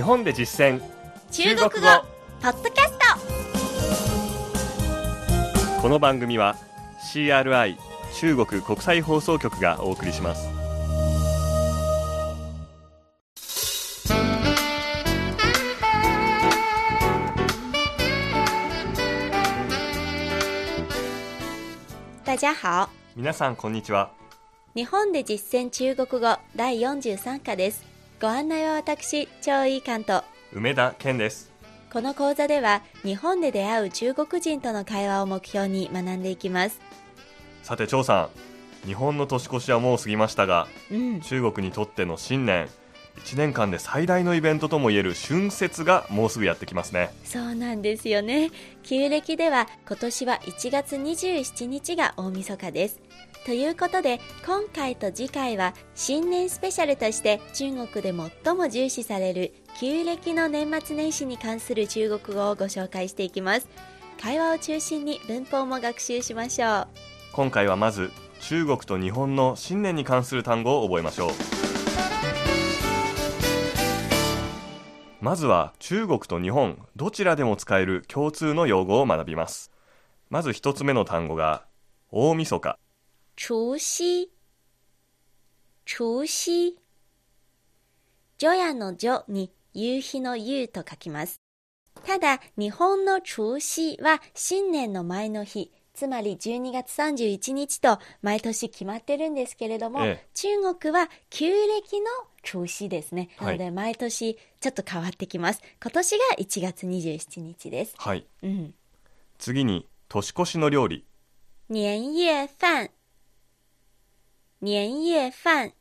日本で実践。中国語。ポッドキャスト。この番組は CRI 中国国際放送局がお送りします。大家好。皆さんこんにちは。日本で実践中国語第43課ですご案内は私張井監と。梅田健です。この講座では日本で出会う中国人との会話を目標に学んでいきます。さて張さん日本の年越しはもう過ぎましたがうん。中国にとっての新年1年間で最大のイベントともいえる春節がもうすぐやってきますね。そうなんですよね。旧暦では今年は1月27日が大晦日ですということで今回と次回は新年スペシャルとして中国で最も重視される旧暦の年末年始に関する中国語をご紹介していきます。会話を中心に文法も学習しましょう。今回はまず中国と日本の新年に関する単語を覚えましょうまずは中国と日本どちらでも使える共通の用語を学びます。まず一つ目の単語が大晦日。除夕。除夕。除夜の除に夕日の夕と書きます。ただ日本の除夕は新年の前の日。つまり12月31日と毎年決まってるんですけれども、ええ。中国は旧暦の除夕ですね、はい。なので毎年ちょっと変わってきます。今年が1月27日です、はい。うん、次に年越しの料理。年夜飯年夜飯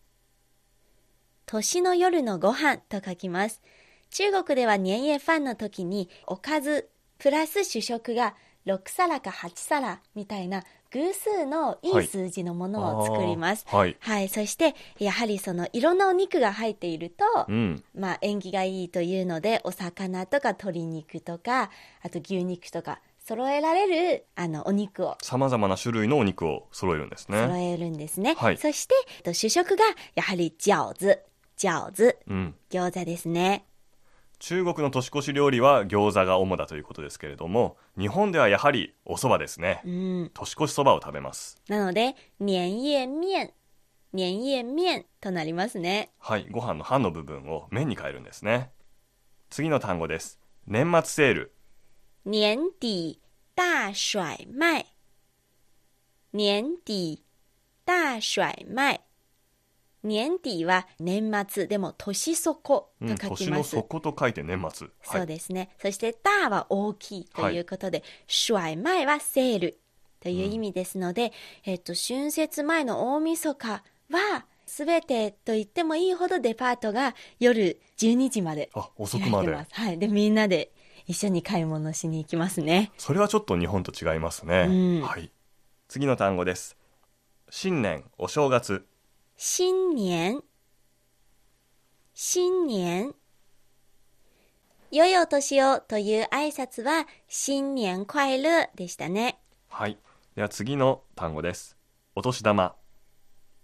年の夜のご飯と書きます。中国では年夜飯の時におかずプラス主食が6皿か8皿みたいな偶数のいはいい数字のものを作ります、あーはい。はい、そしてやはりそのいろんなお肉が入っていると、うん。まあ縁起がいいというのでお魚とか鶏肉とかあと牛肉とか揃えられるあのお肉を。さまざまな種類のお肉を揃えるんですね。揃えるんですね。はい。そして、えっと主食がやはり饺子、饺子、うん。餃子ですね。中国の年越し料理は餃子が主だということですけれども日本ではやはりお蕎麦ですね。うん。年越しそばを食べます。なので、年夜面、年夜面となりますね。はい。ご飯の飯の部分を麺に変えるんですね。次の単語です。年末セール年底大甩卖。年底大甩卖。年底は年末でも年底うん、と書き年のます。底と書いて年末そうですね。そして、大は大きいということで、甩前はセールという意味ですので、えっと、春節前の大晦日は、すべてと言ってもいいほどデパートが夜12時まであ遅くまで。はい。で、みんなで一緒に買い物しに行きますね。それはちょっと日本と違いますね、うんはい次の単語です新年お正月新年。新年。良いお年をという挨拶は、新年快乐でしたね。はいでは次の単語ですお年玉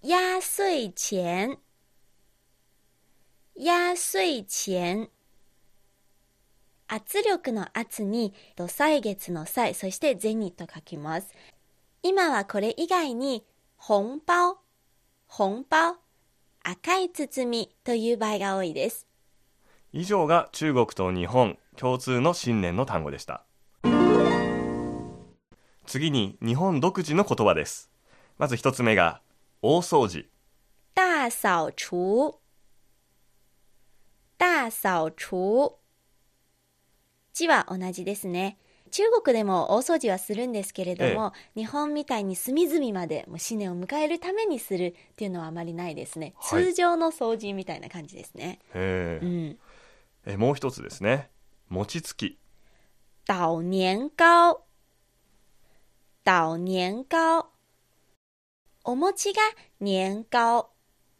压岁钱，压岁钱。圧力の圧に、と歳月の歳、そして銭と書きます。今はこれ以外に、紅包、紅包、赤い包みという場合が多いです。以上が中国と日本共通の新年の単語でした次に日本独自の言葉ですまず一つ目が大掃除大掃除、大掃除。字は同じですね。中国でも大掃除はするんですけれども、日本みたいに隅々までもう新年を迎えるためにするっていうのはあまりないですね。はい通常の掃除みたいな感じですね。へえうん。えもう一つですね餅つき倒年糕、倒年糕。お餅が年糕、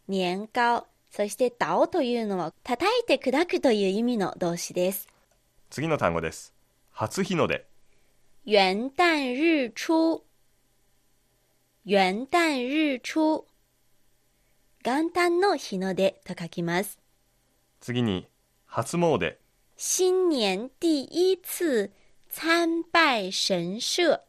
年糕。そして倒というのは叩いて砕くという意味の動詞です。次の単語です初日の出元旦日出、元旦日出。元旦の日の出と書きます。次に初詣新年第一次参拝神社。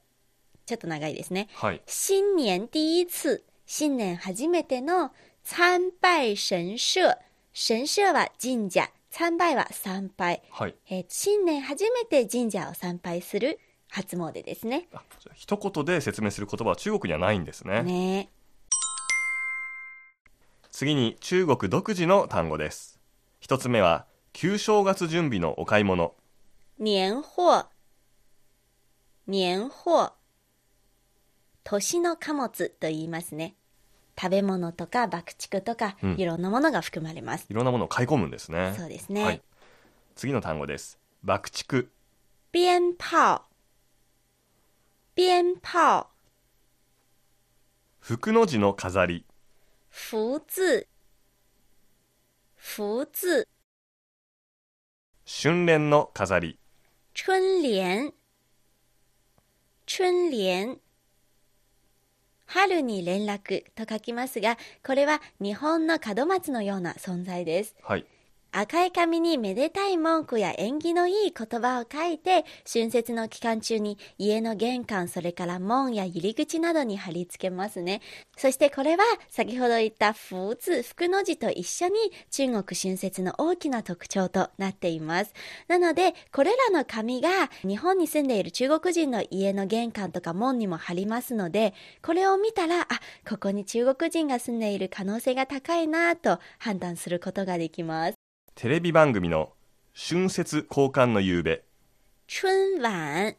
ちょっと長いですね。はい新年第一次、新年初めての参拝神社。神社は神社、参拝は参拝。はいえー新年初めて神社を参拝する初詣ですね。あ一言で説明する言葉は中国にはないんですねね次に中国独自の単語です一つ目は旧正月準備のお買い物年貨。年貨。年の貨物と言いますね。食べ物とか爆竹とか、うんいろんなものが含まれます。いろんなものを買い込むんですねそうですね。はい、次の単語です爆竹鞭炮。鞭炮。福の字の飾り福字。福字。春聯の飾り春联。春联。春に連絡と書きますが、これは日本の門松のような存在です。はい赤い紙にめでたい文句や縁起のいい言葉を書いて、春節の期間中に家の玄関、それから門や入り口などに貼り付けますね。そしてこれは先ほど言った福字、福の字と一緒に中国春節の大きな特徴となっています。なので、これらの紙が日本に住んでいる中国人の家の玄関とか門にも貼りますので、これを見たら、あ、ここに中国人が住んでいる可能性が高いなと判断することができます。テレビ番組の春節交換の夕べ春晚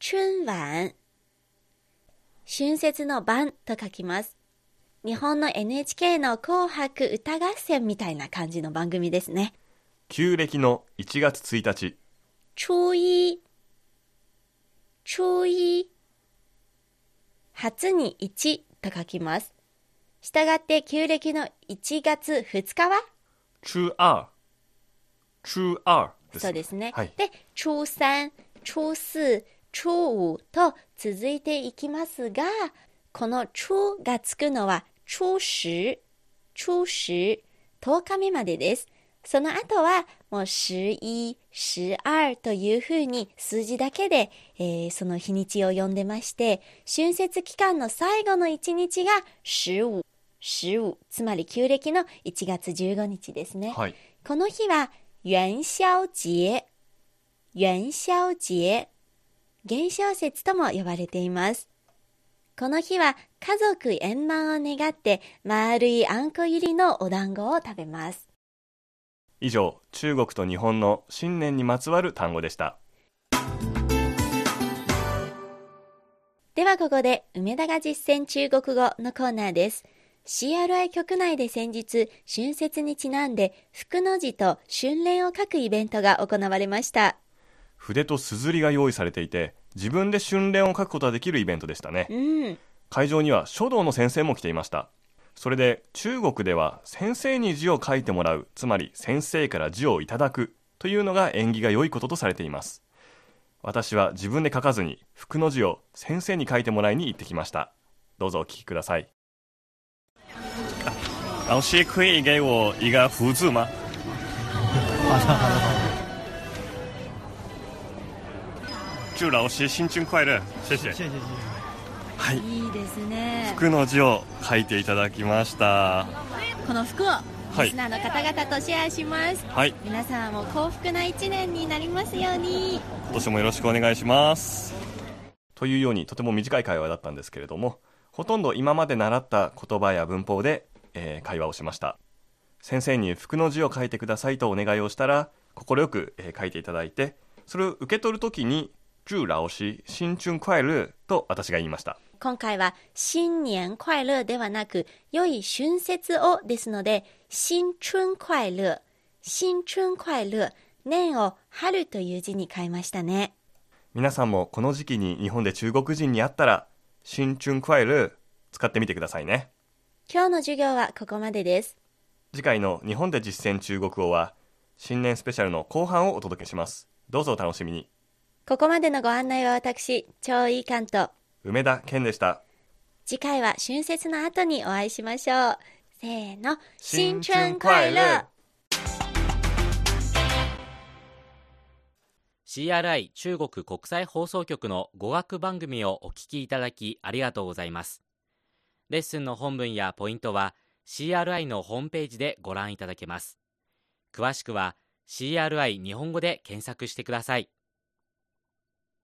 春晚春節の晩と書きます。日本の NHK の紅白歌合戦みたいな感じの番組ですね。旧暦の1月1日初一初一初に1と書きます。したがって旧暦の1月2日は中二中二ですそうですね。はいで、初三、初四、初五と続いていきますが、この初がつくのは初十、初十、10日目までです。その後はもう十一、十二というふうに数字だけで、えーその日にちを呼んでまして、春節期間の最後の1日が十五、十五、つまり旧暦の1月15日ですね。はいこの日は元宵節、元宵節、元宵節とも呼ばれています。この日は家族円満を願って丸いあんこ入りのお団子を食べます。以上中国と日本の新年にまつわる単語でしたではここで梅田が実践中国語のコーナーです。CRI 局内で先日、春節にちなんで福の字と春聯を書くイベントが行われました。筆と硯が用意されていて自分で春聯を書くことができるイベントでしたね。うん。会場には書道の先生も来ていました。それで中国では先生に字を書いてもらうつまり先生から字をいただくというのが縁起が良いこととされています。私は自分で書かずに福の字を先生に書いてもらいに行ってきました。どうぞお聞きください老師可以给我一个福字吗？祝老師新春快乐谢谢谢谢谢谢。はいいいですね。福の字を書いていただきましたこの服をはいリスナーの方々とシェアします。はい皆さんも幸福な一年になりますように。今年もよろしくお願いしますというようにとても短い会話だったんですけれどもほとんど今まで習った言葉や文法で、えー会話をしました。先生に福の字を書いてくださいとお願いをしたら快く、えー書いていただいてそれを受け取るときに祝老師新春快乐と私が言いました。今回は新年快乐ではなく、良い春節をですので、新春快乐、新春快乐、年を春という字に変えましたね。皆さんもこの時期に日本で中国人に会ったら新春快乐使ってみてくださいね今日の授業はここまでです。次回の日本で実践中国語は新年スペシャルの後半をお届けします。どうぞお楽しみに。ここまでのご案内は私超いい関と。梅田健でした。次回は春節の後にお会いしましょう。せーの。新春快乐。CRI 中国国際放送局の語学番組をお聞きいただきありがとうございます。レッスンの本文やポイントは CRI のホームページでご覧いただけます。詳しくは CRI 日本語で検索してください。